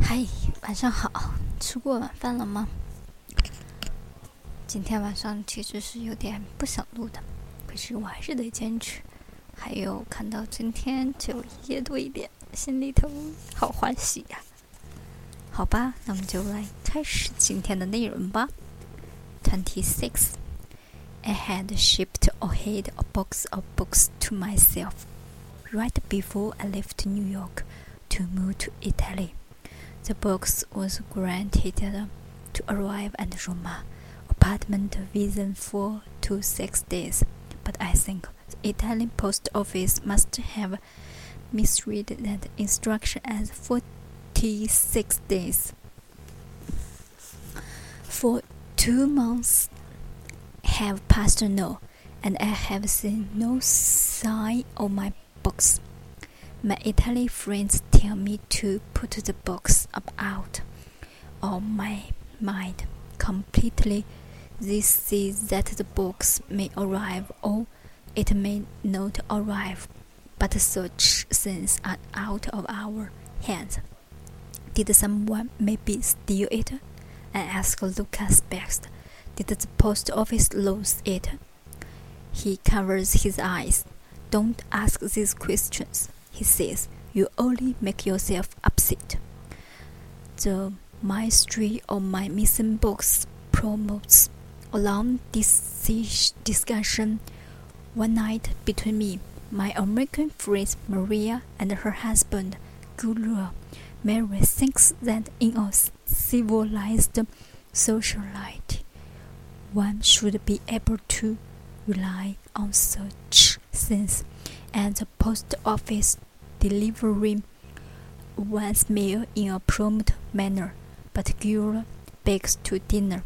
嗨，晚上好，吃过晚饭了吗？今天晚上其实是有点不想录的，可是我还是得坚持。还有看到今天只有一页多一点，心里头好欢喜呀。好吧，那我们就来开始今天的内容吧。Twenty six, I had shipped ahead a box of books to myself right before I left New York to move to Italy. The box was granted to arrive at Roma apartment within four to six days, but I think the Italian post office must have misread that instruction as 46 days. For two months have passed now, and I have seen no sign of my box. My Italian friends tell me to put the box up out of my mind completely. They say that the box may arrive or it may not arrive, but such things are out of our hands. Did someone maybe steal it? I asked Lucas Best. Did the post office lose it? He covers his eyes. Don't ask these questions he says, you only make yourself upset. The mystery of my missing books promotes a long dis- discussion one night between me, my American friend Maria, and her husband, Giulio. Mary thinks that in a civilized society, one should be able to rely on such things and the post office delivering one's meal in a prompt manner, but Gura begs to dinner.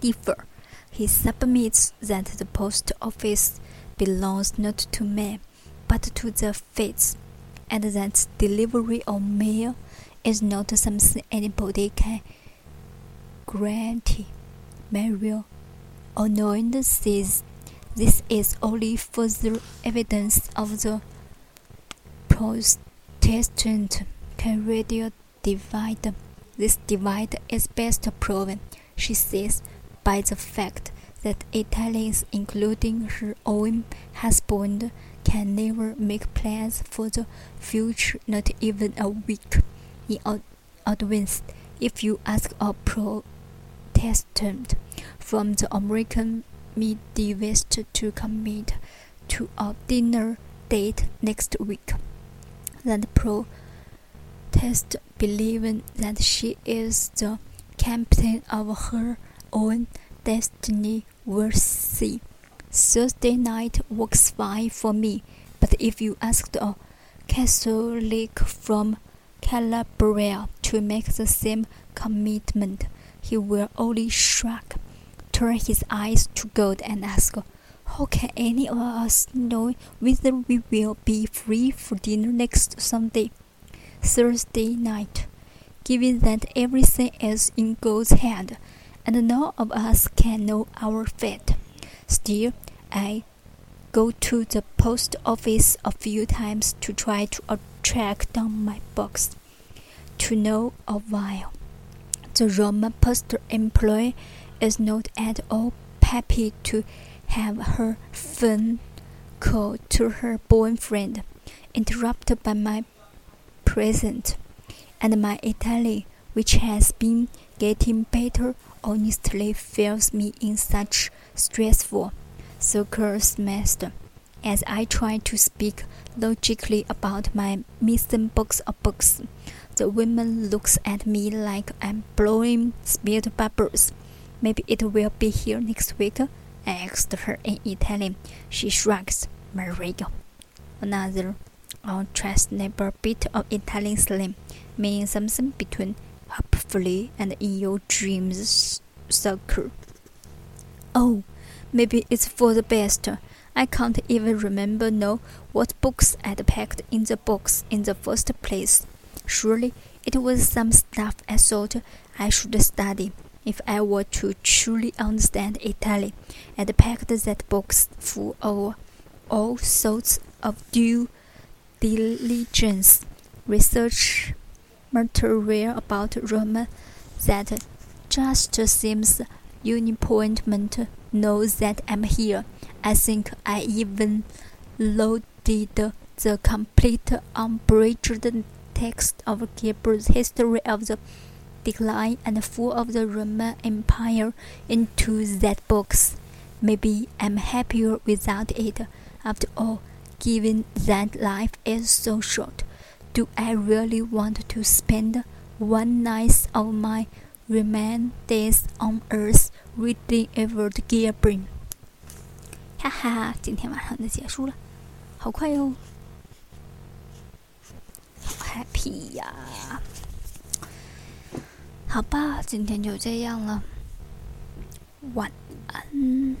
Differ. He submits that the post office belongs not to man, but to the fates, and that delivery of mail is not something anybody can grant. Mario, annoyed, says this is only further evidence of the Protestant Canadian divide. This divide is best proven, she says, by the fact that Italians, including her own husband, can never make plans for the future, not even a week in advance. If you ask a Protestant from the American Midwest to commit to a dinner date next week, that protest believing that she is the captain of her own destiny will see. Thursday night works fine for me, but if you asked a Catholic from Calabria to make the same commitment, he will only shrug, turn his eyes to God, and ask, how can any of us know whether we will be free for dinner next Sunday? Thursday night. Given that everything is in God's hand, and none of us can know our fate. Still, I go to the post office a few times to try to uh, track down my box. To no avail. The Roman postal employee is not at all happy to have her phone call to her boyfriend interrupted by my present and my Italian, which has been getting better, honestly fills me in such stressful circumstances. As I try to speak logically about my missing box of books, the woman looks at me like I'm blowing spilled bubbles. Maybe it will be here next week. I asked her in Italian. She shrugs. Mario. Another untranslatable bit of Italian slang, meaning something between hopefully and in your dreams circle. Oh, maybe it's for the best. I can't even remember now what books I'd packed in the box in the first place. Surely it was some stuff I thought I should study if I were to truly understand Italy. I'd packed that box full of all sorts of due diligence, research material about Rome that just seems unipointment knows that I'm here. I think I even loaded the complete unabridged text of Gibbon's History of the decline and fall of the Roman Empire into that box. Maybe I'm happier without it. After all, given that life is so short, do I really want to spend one night of my remaining days on earth reading Edward Gibbon？哈哈，今天晚上就结束了，好快哟！好 ha! 呀！好吧，今天就这样了，晚安。